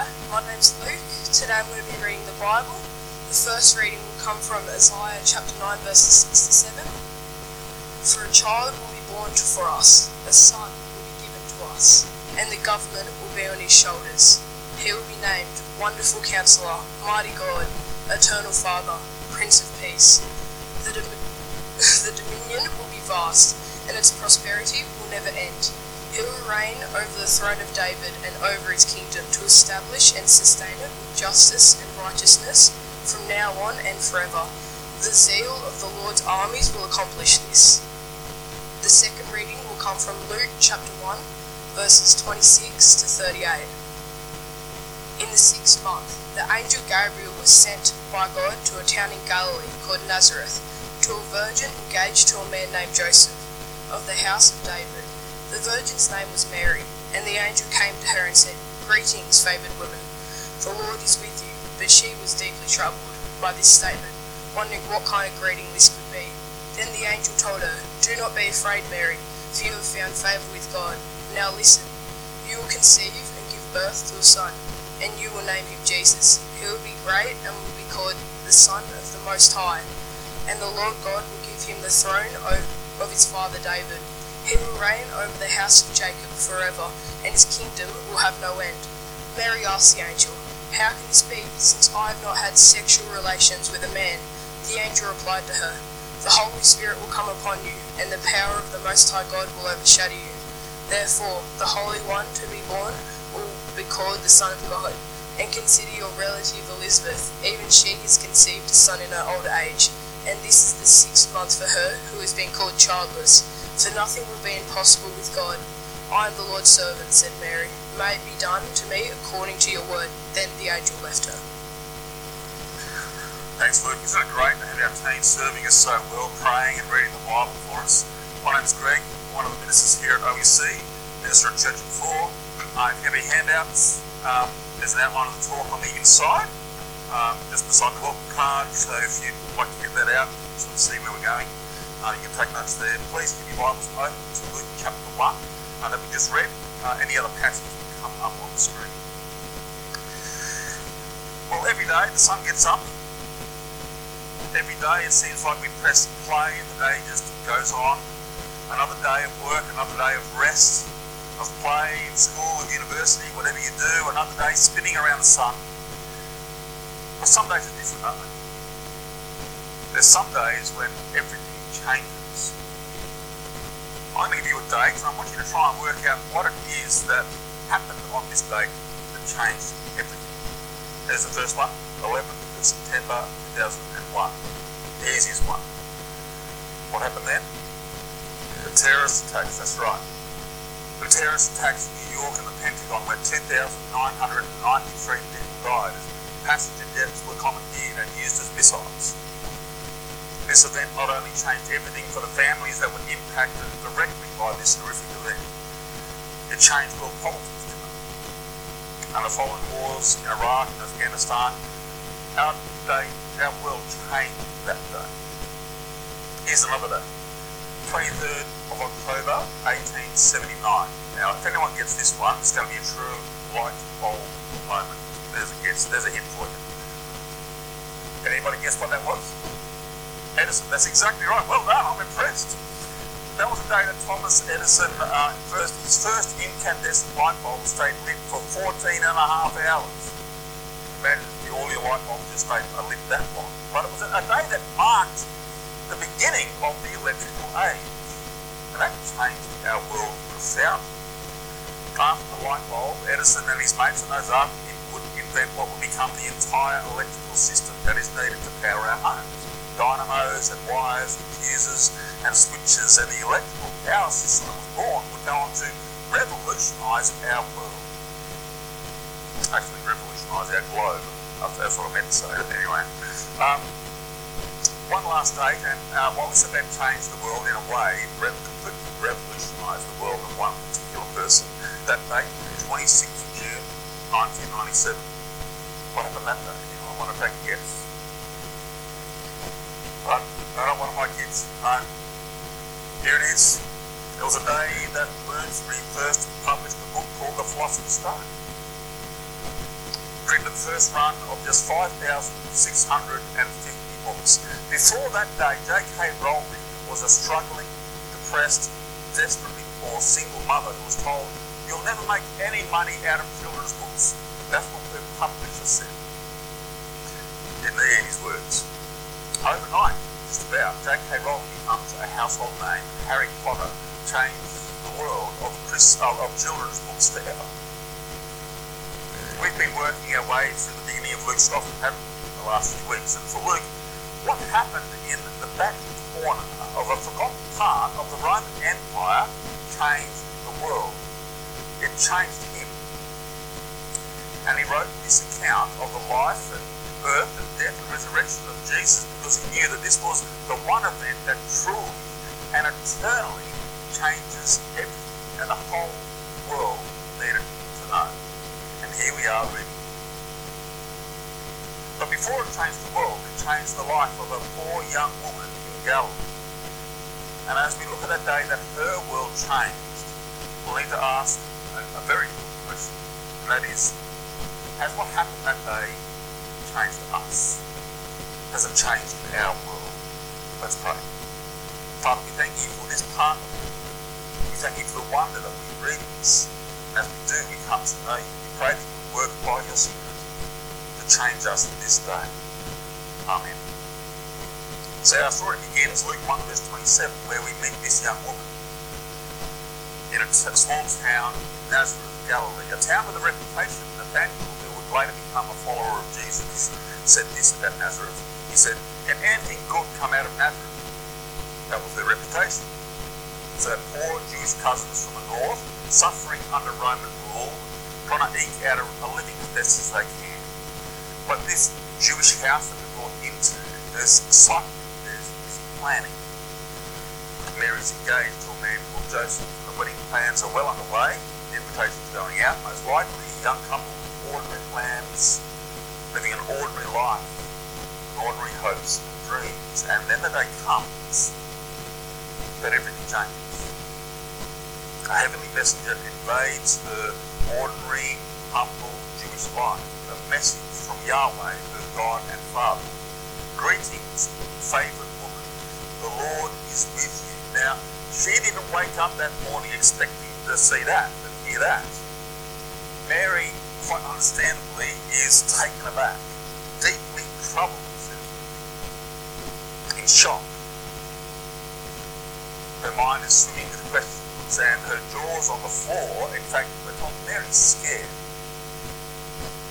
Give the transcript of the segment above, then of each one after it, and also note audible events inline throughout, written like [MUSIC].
Hi, my name's Luke. Today I'm going to be reading the Bible. The first reading will come from Isaiah chapter 9, verses 6 to 7. For a child will be born for us, a son will be given to us, and the government will be on his shoulders. He will be named Wonderful Counselor, Mighty God, Eternal Father, Prince of Peace. The, [LAUGHS] the dominion will be vast, and its prosperity will never end. He will reign over the throne of David and over his kingdom to establish and sustain it with justice and righteousness from now on and forever. The zeal of the Lord's armies will accomplish this. The second reading will come from Luke chapter 1, verses 26 to 38. In the sixth month, the angel Gabriel was sent by God to a town in Galilee called Nazareth, to a virgin engaged to a man named Joseph, of the house of David. The virgin's name was Mary, and the angel came to her and said, Greetings, favoured woman, the Lord is with you. But she was deeply troubled by this statement, wondering what kind of greeting this could be. Then the angel told her, Do not be afraid, Mary, for you have found favour with God. Now listen, you will conceive and give birth to a son, and you will name him Jesus. He will be great and will be called the Son of the Most High, and the Lord God will give him the throne of his father David he will reign over the house of Jacob forever, and his kingdom will have no end. Mary asked the angel, How can this be, since I have not had sexual relations with a man? The angel replied to her, The Holy Spirit will come upon you, and the power of the Most High God will overshadow you. Therefore, the Holy One to be born will be called the Son of God. And consider your relative Elizabeth, even she has conceived a son in her old age, and this is the sixth month for her who has been called childless for nothing will be impossible with God. I am the Lord's servant, said Mary. May it be done to me according to your word. Then the angel left her. Thanks, Luke. Isn't it great to have our team serving us so well, praying and reading the Bible for us? My name's Greg, one of the ministers here at OEC, minister at Church. Uh, if you have any handouts, um, there's an outline of the talk on the inside, um, just beside the welcome card. So if you'd like to get that out, sort of see where we're going, uh, you can take notes there. Please keep your Bibles open to Luke chapter 1 uh, that we just read. Uh, any other passages will come up on the screen. Well, every day the sun gets up. Every day it seems like we press play and the day just goes on. Another day of work, another day of rest, of play, in school, in university, whatever you do, another day spinning around the sun. But some days are different, aren't they? There's some days when everything changes. I'm going to give you a date and I want you to try and work out what it is that happened on this date that changed everything. There's the first one, 11th of September 2001. The easiest one. What happened then? The terrorist attacks, that's right. The terrorist attacks in New York and the Pentagon where 2,993 people died as passenger jets were commandeered and used as missiles. This event not only changed everything for the families that were impacted directly by this horrific event, it changed world politics. And the following wars in Iraq and Afghanistan, our day, our world changed that day. Here's another day. 23rd of October 1879. Now, if anyone gets this one, it's going to be a true light bulb moment. There's a guess, there's a hint for you. Anybody guess what that was? Edison. That's exactly right. Well done. I'm impressed. That was the day that Thomas Edison, uh, first, his first incandescent light bulb stayed lit for 14 and a half hours. Imagine the all your light bulb just stayed lit that long. But it was a day that marked the beginning of the electrical age. And that changed our world profoundly. After the light bulb, Edison and his mates and those after him would invent what would become the entire electrical system that is needed to power our homes dynamos and wires and fuses and switches and the electrical power system that was born would go on to revolutionise our world. Actually, revolutionise our globe. That's what I meant to say. Anyway, um, one last date, and uh, while this event changed the world in a way, completely revolutionised the world of one particular person. That date, 26th of June, 1997. What happened that day? I want to take a guess. No, not one of my kids. No. Here it is. It was a day that Bloomsbury first published a book called The Philosopher's Stone. printed the first run of just 5,650 books. Before that day, J.K. Rowling was a struggling, depressed, desperately poor single mother who was told, You'll never make any money out of children's books. That's what her publisher said. In the his words. Overnight, just about, J.K. Rowling becomes a household name. Harry Potter changed the world of, of children's books forever. We've been working our way through the beginning of Luke's gospel, haven't we, in the last few weeks? And for Luke, what happened in the back corner of a forgotten part of the Roman Empire changed the world. It changed him. And he wrote this account of the life and birth and death and resurrection of Jesus because he knew that this was the one event that truly and eternally changes everything and the whole world needed to know And here we are reading. But before it changed the world, it changed the life of a poor young woman in Galilee. And as we look at that day that her world changed, we'll need to ask a, a very important question. And that is, has what happened that day changed us? Has it changed our world? Let's pray. Father, we thank you for this part. We thank you for the wonder that we read this. As we do, we come to know you We pray that you work by your Spirit to change us this day. Amen. So our story begins, Luke 1 verse 27, where we meet this young woman in a small town in Nazareth, Galilee, a town with a reputation. Nathaniel, would later become a follower of Jesus, said this about Nazareth. He said, Can anything good come out of Nazareth? That was their reputation. So poor Jewish cousins from the north, suffering under Roman rule, trying to eke out a living as best as they can. But this Jewish house that we're brought into, there's excitement, there's, there's planning. Mary's engaged to a man called Joseph. The wedding plans are well underway. The invitation's going out, most likely. Young couple, ordinary plans, living an ordinary life, ordinary hopes and dreams. And then the day comes that everything changes. A heavenly messenger invades the ordinary, humble Jewish life. A message from Yahweh, the God and Father. Greetings, favored woman. The Lord is with you. Now, she didn't wake up that morning expecting to see that and hear that. Mary, quite understandably, is taken aback, deeply troubled, in shock. Her mind is swimming with questions and her jaws on the floor. In fact, become very scared.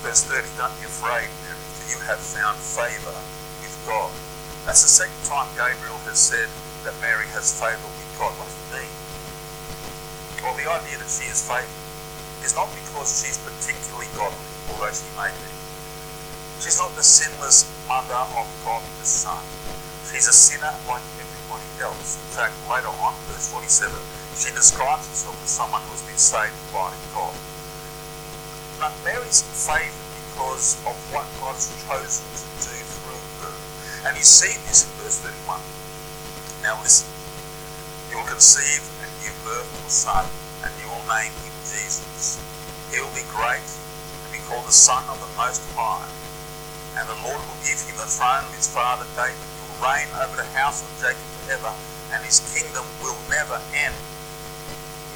Verse 30, don't be afraid, Mary, for you have found favour with God. That's the second time Gabriel has said that Mary has favour with God. What does it mean? Well, the idea that she is favoured is not because she's particularly godly, although she may be. She's not the sinless mother of God the Son. She's a sinner like everybody else. In fact, later on, verse 47, she describes herself as someone who has been saved by God. But Mary's favoured because of what God's chosen to do through her. And you see this in verse 31. Now listen. You will conceive and give birth to a son, and you will name him Jesus. He will be great and be called the Son of the Most High. And the Lord will give him the throne of his father David. He will reign over the house of Jacob forever, and his kingdom will never end.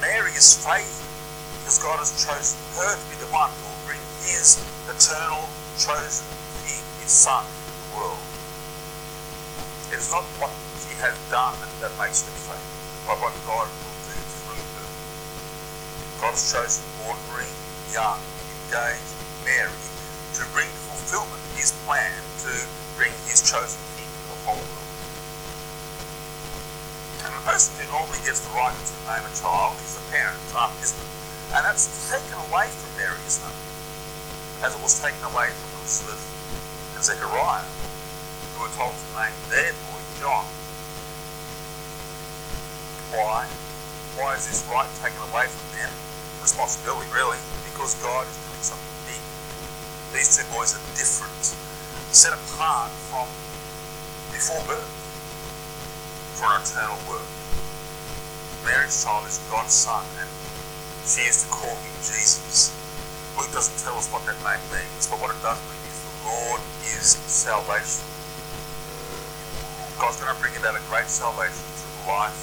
Mary is favoured because God has chosen her to be the one who will bring his eternal chosen king, his son, into the world. It is not what she has done that makes her favoured, but what God will. God has chosen ordinary, young, engaged Mary to bring fulfillment his plan to bring his chosen to the whole world. And the person who normally gets the right to name a child is the parents, isn't it? And that's taken away from Mary, isn't it? As it was taken away from Elizabeth and Zechariah, who were told to name their boy John. Why? Why is this right taken away from them? Responsibility, really, because God is doing something big. These two boys are different, set apart from before birth for an eternal work. Mary's child is God's son, and she is to call him Jesus. Luke doesn't tell us what that name means, but what it does mean is the Lord is salvation. God's going to bring about a great salvation through the life,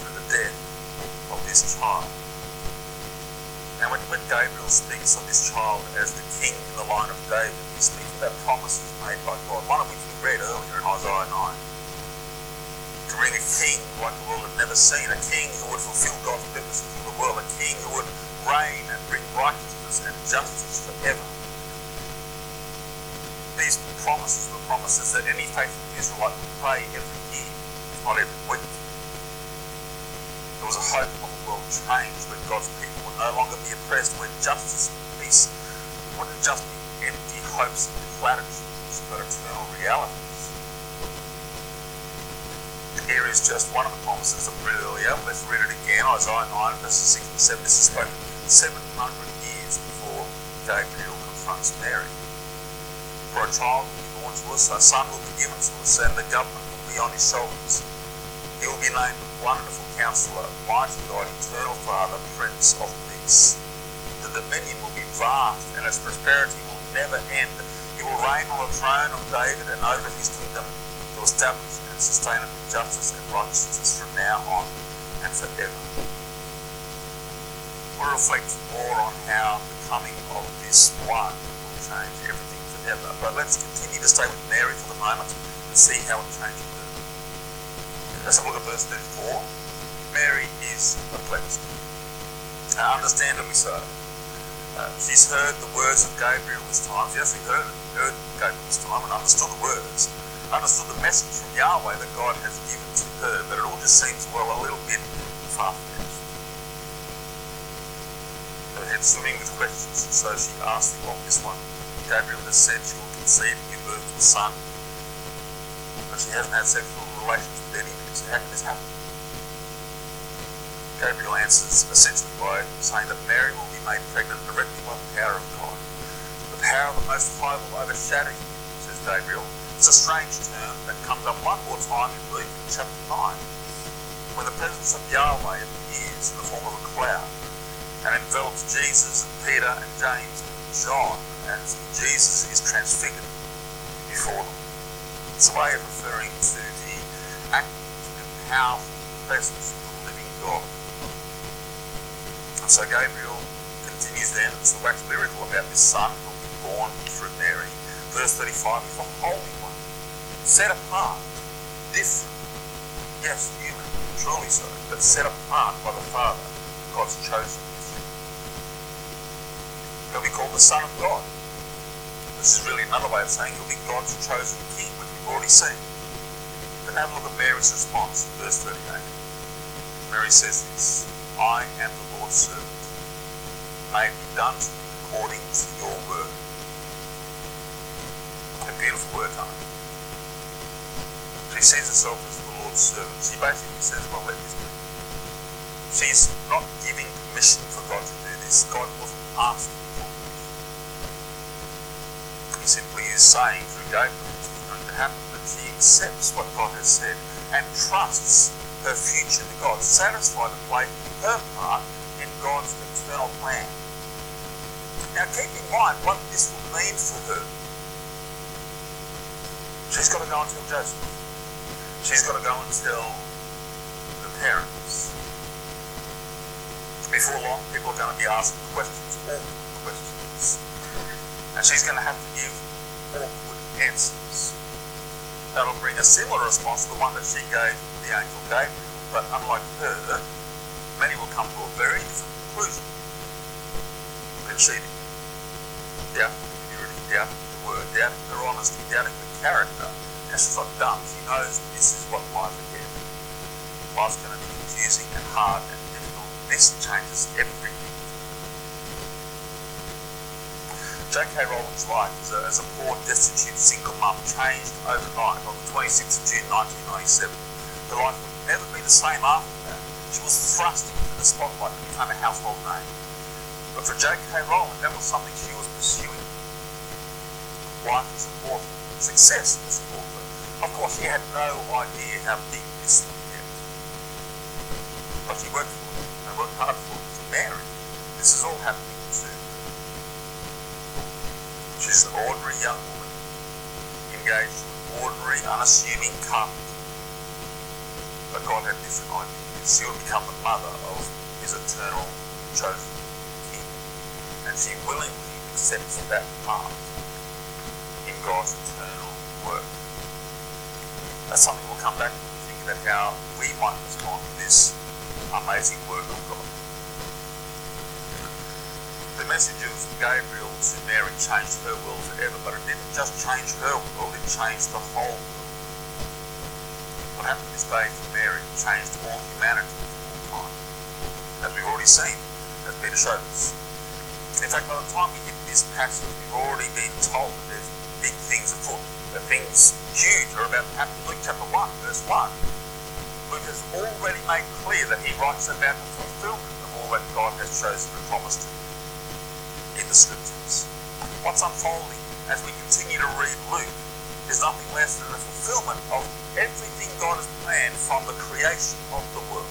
through the death of this child. Now, when, when Gabriel speaks of this child as the king in the line of David, he speaks about promises made by God, one of which we read earlier in Isaiah 9 to bring a king like the world had never seen, a king who would fulfill God's purposes in the world, a king who would reign and bring righteousness and justice forever. These promises were promises that any faithful Israelite would pray every year, not every week. There was a hope of a world change where God's people no longer be oppressed, where justice and peace wouldn't just be empty hopes and platitudes, but eternal realities. Here is just one of the promises we read earlier. Let's read it again. Isaiah 9, verses 6 and 7. This is spoken 700 years before Gabriel confronts Mary. For a child will be born to us, a son will be given to us, and the government will be on his shoulders. He will be named Wonderful Counselor, Mighty God, Eternal Father, Prince of Peace. The dominion will be vast, and its prosperity will never end. He will reign on the throne of David and over his kingdom to establish and sustain justice and righteousness from now on and forever. We'll reflect more on how the coming of this one will change everything forever. But let's continue to stay with Mary for the moment and see how it changes. Let's have a look at verse 34. Mary is perplexed. Uh, understandably so. Uh, she's heard the words of Gabriel this time. She actually heard, heard Gabriel this time and understood the words, understood the message from Yahweh that God has given to her, but it all just seems, well, a little bit far-fetched. Her head swimming with questions, and so she asked the obvious one. Gabriel has said she will conceive and give birth to a son, but she hasn't had sexual relations with any Gabriel answers essentially by saying that Mary will be made pregnant directly by the power of God. The power of the Most High will overshadow you, says Gabriel. It's a strange term that comes up one more time in Luke chapter 9, when the presence of Yahweh appears in the form of a cloud and envelops Jesus and Peter and James and John as Jesus is transfigured before them. It's a way of referring to powerful presence of the living God. And so Gabriel continues then to wax lyrical about this son who will be born through Mary. Verse 35 is the Holy One, set apart, different, yes, human, truly so, but set apart by the Father, God's chosen. He'll be called the Son of God. This is really another way of saying he'll be God's chosen king, which we've already seen. A look at Mary's response verse 38. Mary says this, I am the Lord's servant. May it be done to me according to your word. A beautiful word, huh? She sees herself as the Lord's servant. She basically says, well, let this be. She's not giving permission for God to do this. God wasn't asking for permission. he simply is saying through Gabriel it's going to happen that she accepts what God has said and trusts her future to God, satisfied to play her part in God's eternal plan. Now keep in mind what this will mean for her. She's got to go and tell Joseph. She's got to go and tell the parents. Before long, people are going to be asking questions, awkward questions. And she's going to have to give awkward answers. That'll bring a similar response to the one that she gave the angel Gabriel, but unlike her, many will come to a very different conclusion than she did. Doubt the purity, doubt the word, doubt her honesty, doubting her character. And she's not dumb. She knows this is what life ahead. Life's going to be confusing and hard and difficult. This changes everything. J.K. Rowling's life uh, as a, as a poor, destitute single mum changed overnight on the 26th of June 1997. Her life would never be the same after that. She was thrust into the spotlight and became a household name. But for J.K. Rowling, that was something she was pursuing. Life was important. Success was important. Of course, she had no idea how deep this would get. But she worked for it and worked hard for it. To Mary, this is all happening. She's an ordinary young woman, engaged an ordinary, unassuming carpenter. But God had different ideas. She would become the mother of his eternal chosen king. And she willingly accepts that part in God's eternal work. That's something we'll come back to think about how we might respond to this amazing work of God. Message of Gabriel to Mary changed her world forever, but it didn't just change her world, it changed the whole world. What happened this day for Mary changed all humanity for all time. As we've already seen, as Peter showed us. In fact, by the time we hit this passage, we've already been told that there's big things afoot, that things huge are about to happen. Luke chapter 1, verse 1. Luke has already made clear that he writes about the fulfillment of all that God has chosen and promised in the scriptures. What's unfolding as we continue to read Luke is nothing less than the fulfillment of everything God has planned from the creation of the world.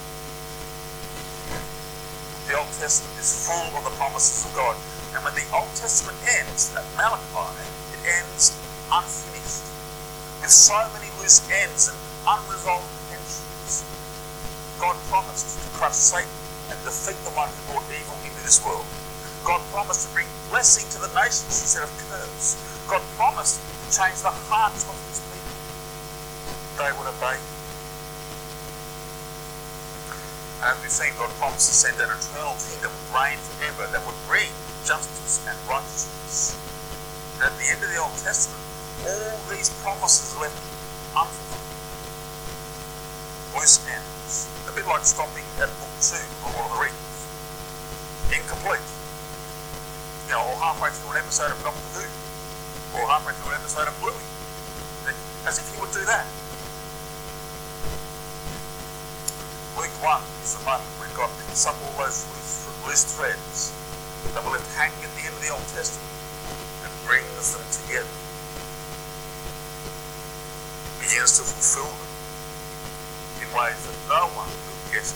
The Old Testament is full of the promises of God. And when the Old Testament ends at Malachi, it ends unfinished, with so many loose ends and unresolved tensions. God promised to crush Satan and defeat the one who brought evil into this world. God promised to bring blessing to the nations instead of curse. God promised to change the hearts of his people. They would obey. As we've seen, God promised to send an eternal kingdom would reign forever that would bring justice and righteousness. And at the end of the Old Testament, all these promises left unfulfilled. Loose ends. A bit like stopping at book two of Lord of the Rings. Incomplete. You know, or halfway through an episode of Doctor Who. Or halfway through an episode of Bluey. As if you would do that. Luke 1 is the moment when God picks up all those loose, threads that were left hanging at the end of the Old Testament and brings them together. Begins to fulfill them in ways that no one could guessed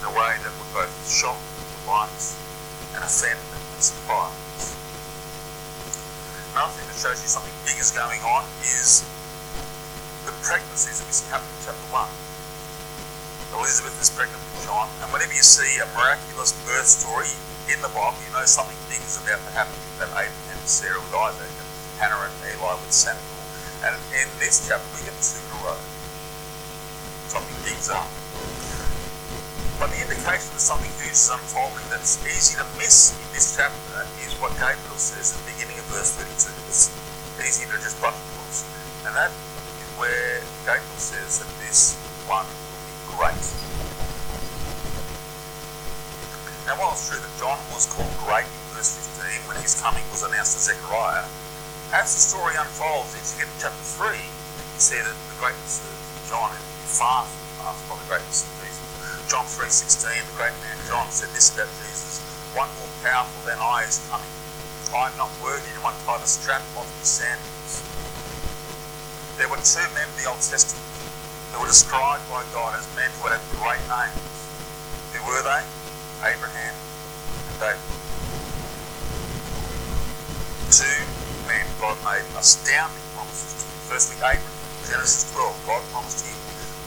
in a way that would both shock, delight, and and surprise. Another thing that shows you something big is going on is the pregnancies that we see happening in chapter 1. Elizabeth is pregnant with John, and whenever you see a miraculous birth story in the Bible, you know something big is about to happen. That Abraham Sarah with Isaac, and Hannah and Eli with Samuel. And in this chapter, we get two in a row. Something big's up. But the indication that something huge is um, unfolding that's easy to miss in this chapter is what Gabriel says at the beginning of verse 32. It's easy to just brush across. And that is where Gabriel says that this one will be great. Now, while it's true that John was called great in verse 15 when his coming was announced to Zechariah, as the story unfolds as you get to chapter 3, you see that the greatness of John is far surpassed by the greatness of. John 3.16, the great man John said this about Jesus, one more powerful than I is coming. I am not worthy to untie the strap of his sandals. There were two men in the Old Testament who were described by God as men who had great names. Who were they? Abraham and David. Two men God made astounding promises to. Firstly, Abraham, Genesis 12, God promised him,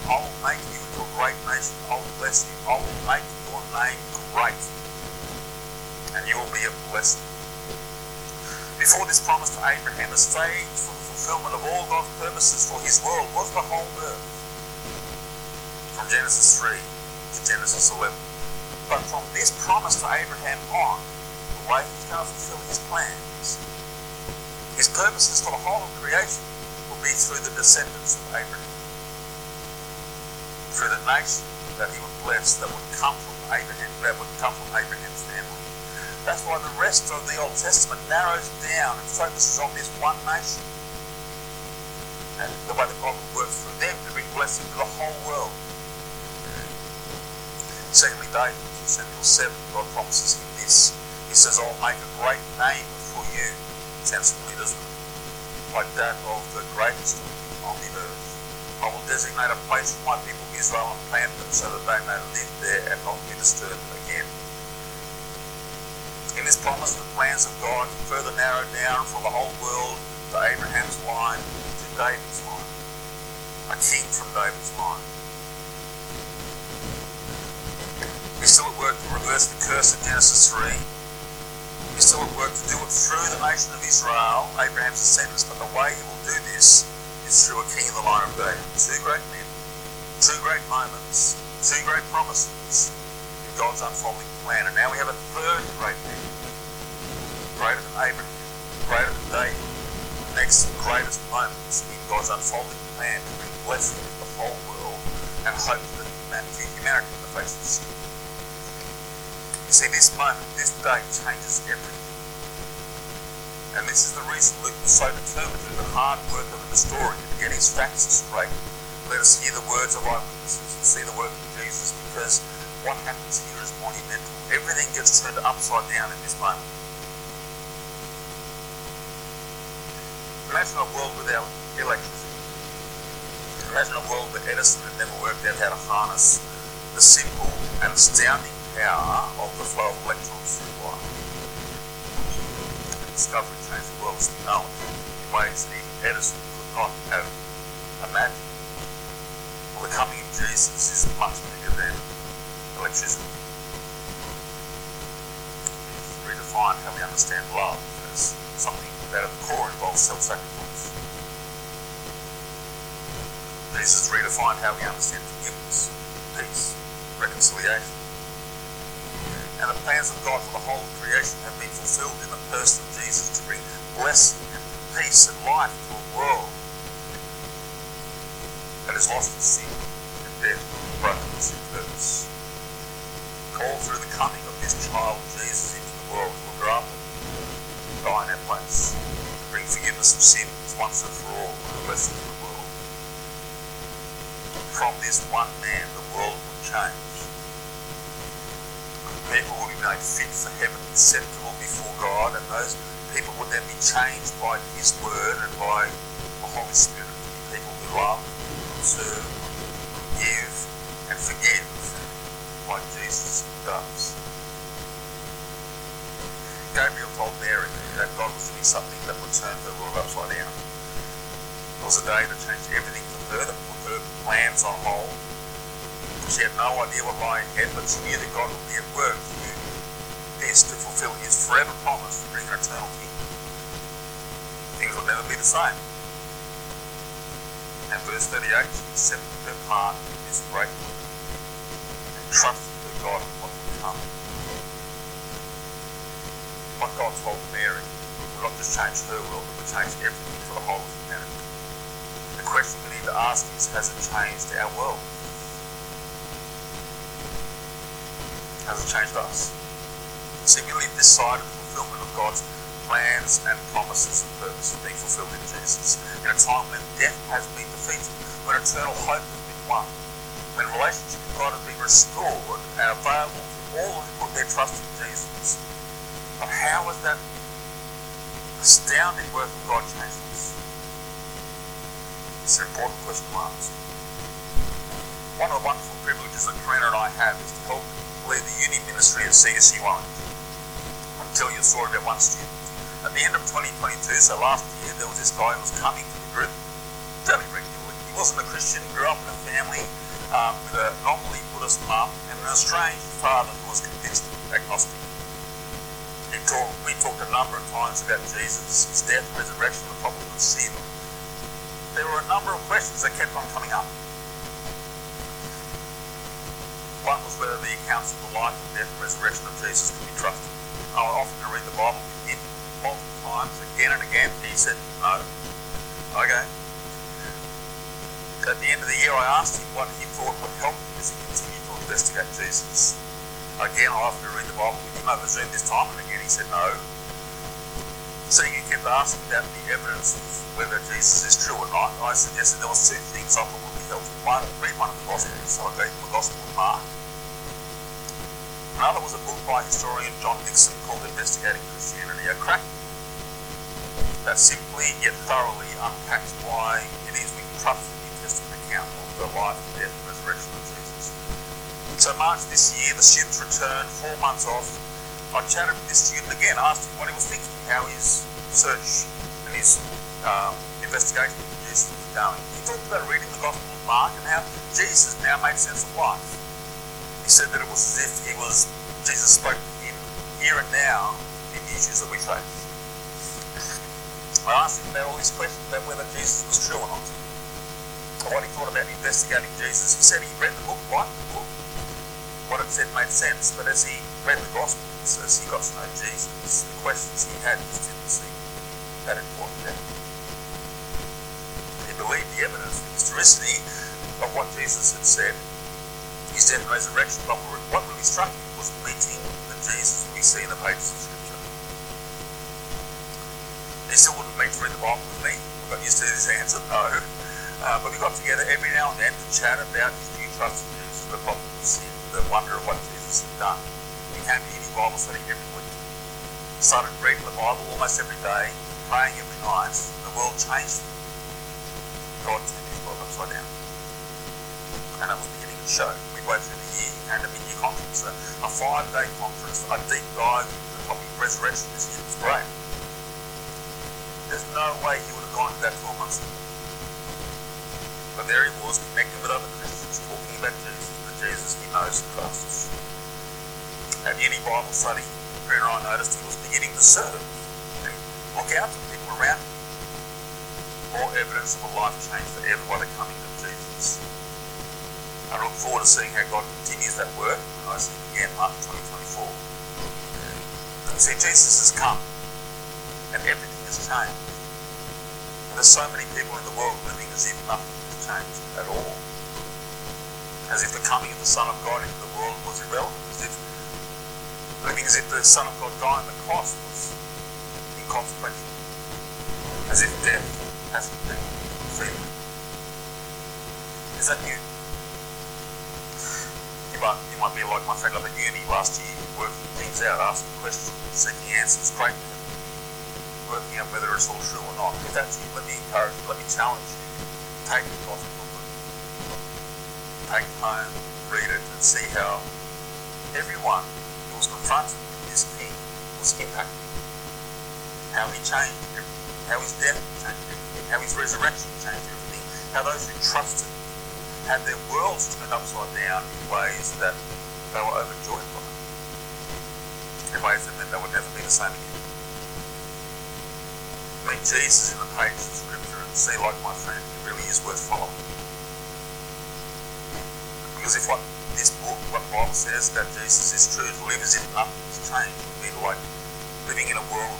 I will make you a great nation, I will bless you, I will make your name great, and you will be a blessing. Before this promise to Abraham, the stage for the fulfillment of all God's purposes for his world was the whole earth from Genesis 3 to Genesis 11. But from this promise to Abraham on, the way he's going to fulfill his plans, his purposes for the whole of creation will be through the descendants of Abraham. Through the nation that he would bless that would come from Abraham, that would come from Abraham's family. That's why the rest of the Old Testament narrows down and focuses on this one nation. And the way that God would work through them to bring blessing to the whole world. Secondly, David, in Samuel 7, God promises him this. He says, I'll make a great name for you. Sounds familiar, doesn't it? Like that of the greatest on the earth. I will designate a place for my people Israel and plant them so that they may live there and not be disturbed again. In this promise, the plans of God further narrowed down for the whole world to Abraham's line, to David's line, a king from David's line. He's still at work to reverse the curse of Genesis 3. He's still at work to do it through the nation of Israel, Abraham's descendants, but the way he will do this is through a king in the line of David. Two great men, two great moments, two great promises in God's unfolding plan. And now we have a third great man, greater than Abraham, greater than David, the next greatest moments in God's unfolding plan to bring blessing to the whole world and hope for humanity, humanity in the face of sin. You see, this moment, this day changes everything. And this is the reason Luke was so determined to the hard work of the historian to get his facts straight. Let us hear the words of eyewitnesses and see the work of Jesus, because what happens here is monumental. Everything gets turned upside down in this moment. Imagine a world without electricity. Imagine a world where Edison had never worked out how to harness the simple and astounding power of the flow of electrons through wire. World as we in ways that even Edison could not have imagined. Well, the coming of Jesus is much bigger than electricity. He's redefined how we understand love as something that at the core involves self-sacrifice. Jesus redefined how we understand forgiveness, peace, reconciliation and the plans of God for the whole of creation have been fulfilled in the person of Jesus to bring blessing and peace and life to a world that is lost in sin and death, brokenness and curse. Call through the coming of this child Jesus into the world will grow up and die in our place, to bring forgiveness of sins once and for all and blessing to the world. From this one man, the world will change people will be made fit for heaven, acceptable before God, and those people would then be changed by His Word and by the Holy Spirit people who love, serve, give, and forgive like Jesus does. Gabriel told Mary that God was doing something that would turn her world upside down. It was a day that changed everything for her, that put her plans on hold, she had no idea what lay ahead, but she knew that God would be at work this to fulfill his forever promise to bring an eternal kingdom. Things would never be the same. And verse 38, she accepted her part in this great and trusted that God would come. What God told Mary would not just change her world, it would change everything for the whole of humanity. The question we need to ask is, has it changed our world? Has it changed us? Live this side of the fulfillment of God's plans and promises and purposes being fulfilled in Jesus. In a time when death has been defeated, when eternal hope has been won, when relationship with God has been restored and available to all who put their trust in Jesus. But how has that astounding work of God changed us? It's an important question to ask. One of the wonderful privileges that Karina and I have is to help lead the uni ministry at CSU. I'll tell you a story about one student. At the end of 2022, so last year, there was this guy who was coming to the group fairly regularly. He wasn't a Christian, grew up in a family um, with a nominally Buddhist mum and an estranged father who was convinced agnostic. He talked, we talked a number of times about Jesus, his death, resurrection, the problem of sin. There were a number of questions that kept on coming up. Was whether the accounts of the life and death and resurrection of Jesus could be trusted. I often to read the Bible him multiple times, again and again. He said, no. Okay. At the end of the year, I asked him what he thought would help him as he continued to investigate Jesus. Again, I to read the Bible with him over Zoom this time, and again he said no. So he kept asking about the evidence of whether Jesus is true or not. I suggested there was two things I thought would be helpful. One, read one of the Gospels. So I gave him the Gospel of Mark. Another was a book by historian John Dickson called Investigating Christianity, a crack that simply yet thoroughly unpacks why it is we trust the New Testament account of the life, death, and resurrection of Jesus. So March this year, the students returned, four months off. I chatted with this student again, asked him what he was thinking, how his search and his um, investigation of Jesus was going. He talked about reading the Gospel of Mark and how Jesus now made sense of life. He said that it was as if he was Jesus spoke to him here and now in the issues that we face. I asked him about all these questions about whether Jesus was true or not. And what he thought about investigating Jesus. He said he read the book, liked the book. What it said made sense, but as he read the Gospels, as he got to know Jesus, the questions he had just didn't seem that important. He believed the evidence, the historicity of what Jesus had said, his death and resurrection, but what really struck him was meeting the Jesus we see in the pages of Scripture. He still wouldn't meet to read the Bible with me. Got used to his answer, no. Uh, but we got together every now and then to chat about his new trust in Jesus, the problem of sin, the wonder of what Jesus had done. He came to any Bible study every week. Started reading the Bible almost every day, praying every night. The world changed. God turned his world upside down. And that was beginning to show. Through the year, he came to mid-year conference, a, a five-day conference, a deep dive into the topic of resurrection this year. It was great. There's no way he would have gone to that 12 months ago. But there he was, connecting with other Christians, talking about Jesus, the Jesus he knows and trusts. At any Bible study, Prayer and I noticed he was beginning to serve and look out for people around him. More evidence of a life change for the coming of Jesus. I look forward to seeing how God continues that work when I see him again March 2024. You see, Jesus has come and everything has changed. And there's so many people in the world living as if nothing has changed at all. As if the coming of the Son of God into the world was irrelevant. As if living as if the Son of God dying on the cross was inconsequential. As if death hasn't been defeated. Is that you? Might, you might be like my friend up at uni last year, working things out, asking questions, seeking answers, great working out whether it's all true or not. If that's you, let me encourage you, let me challenge you take the gospel booklet, take it home, read it, and see how everyone who was confronted with this king was impacted. How he changed everything, how his death changed everything, how his resurrection changed everything, how those who trusted had their worlds turned upside down in ways that they were overjoyed by. In ways that meant they would never be the same again. Meet Jesus in the pages of Scripture and see, like my friend, it really is worth following. Because if what this book, what Bible says that Jesus is true, to live as if nothing has changed would be like living in a world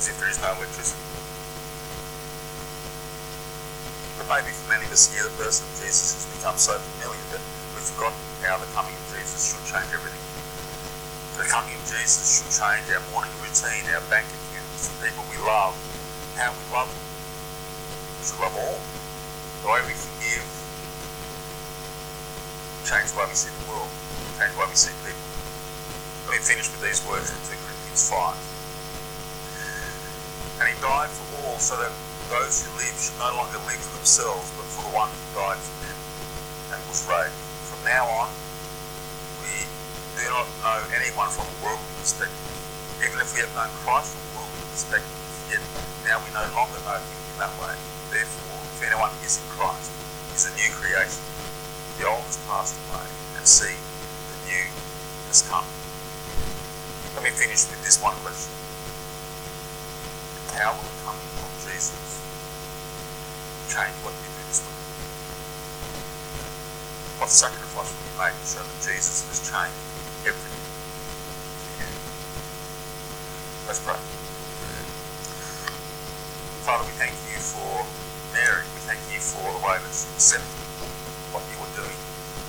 as if there is no electricity. Maybe for many of us here, the person of Jesus has become so familiar that we've forgotten how the coming of Jesus should change everything. The coming of Jesus should change our morning routine, our bank accounts, the people we love, how we love them We should love all. The way we forgive, change the way we see the world, change the way we see people. Let me finish with these words from 2 Corinthians 5. And he died for all, so that those who live should no longer live for themselves, but for the one who died for them and was raised. From now on, we do not know anyone from a worldly perspective. Even if we have known Christ from a worldly perspective, yet now we no longer know him in that way. Therefore, if anyone is in Christ, is a new creation. The old has passed away, and see, the new has come. Let me finish with this one question. How will the coming Jesus change what you do this week? What sacrifice you make show that Jesus has changed everything? Let's pray. Father, we thank you for Mary. We thank you for the way that she accepted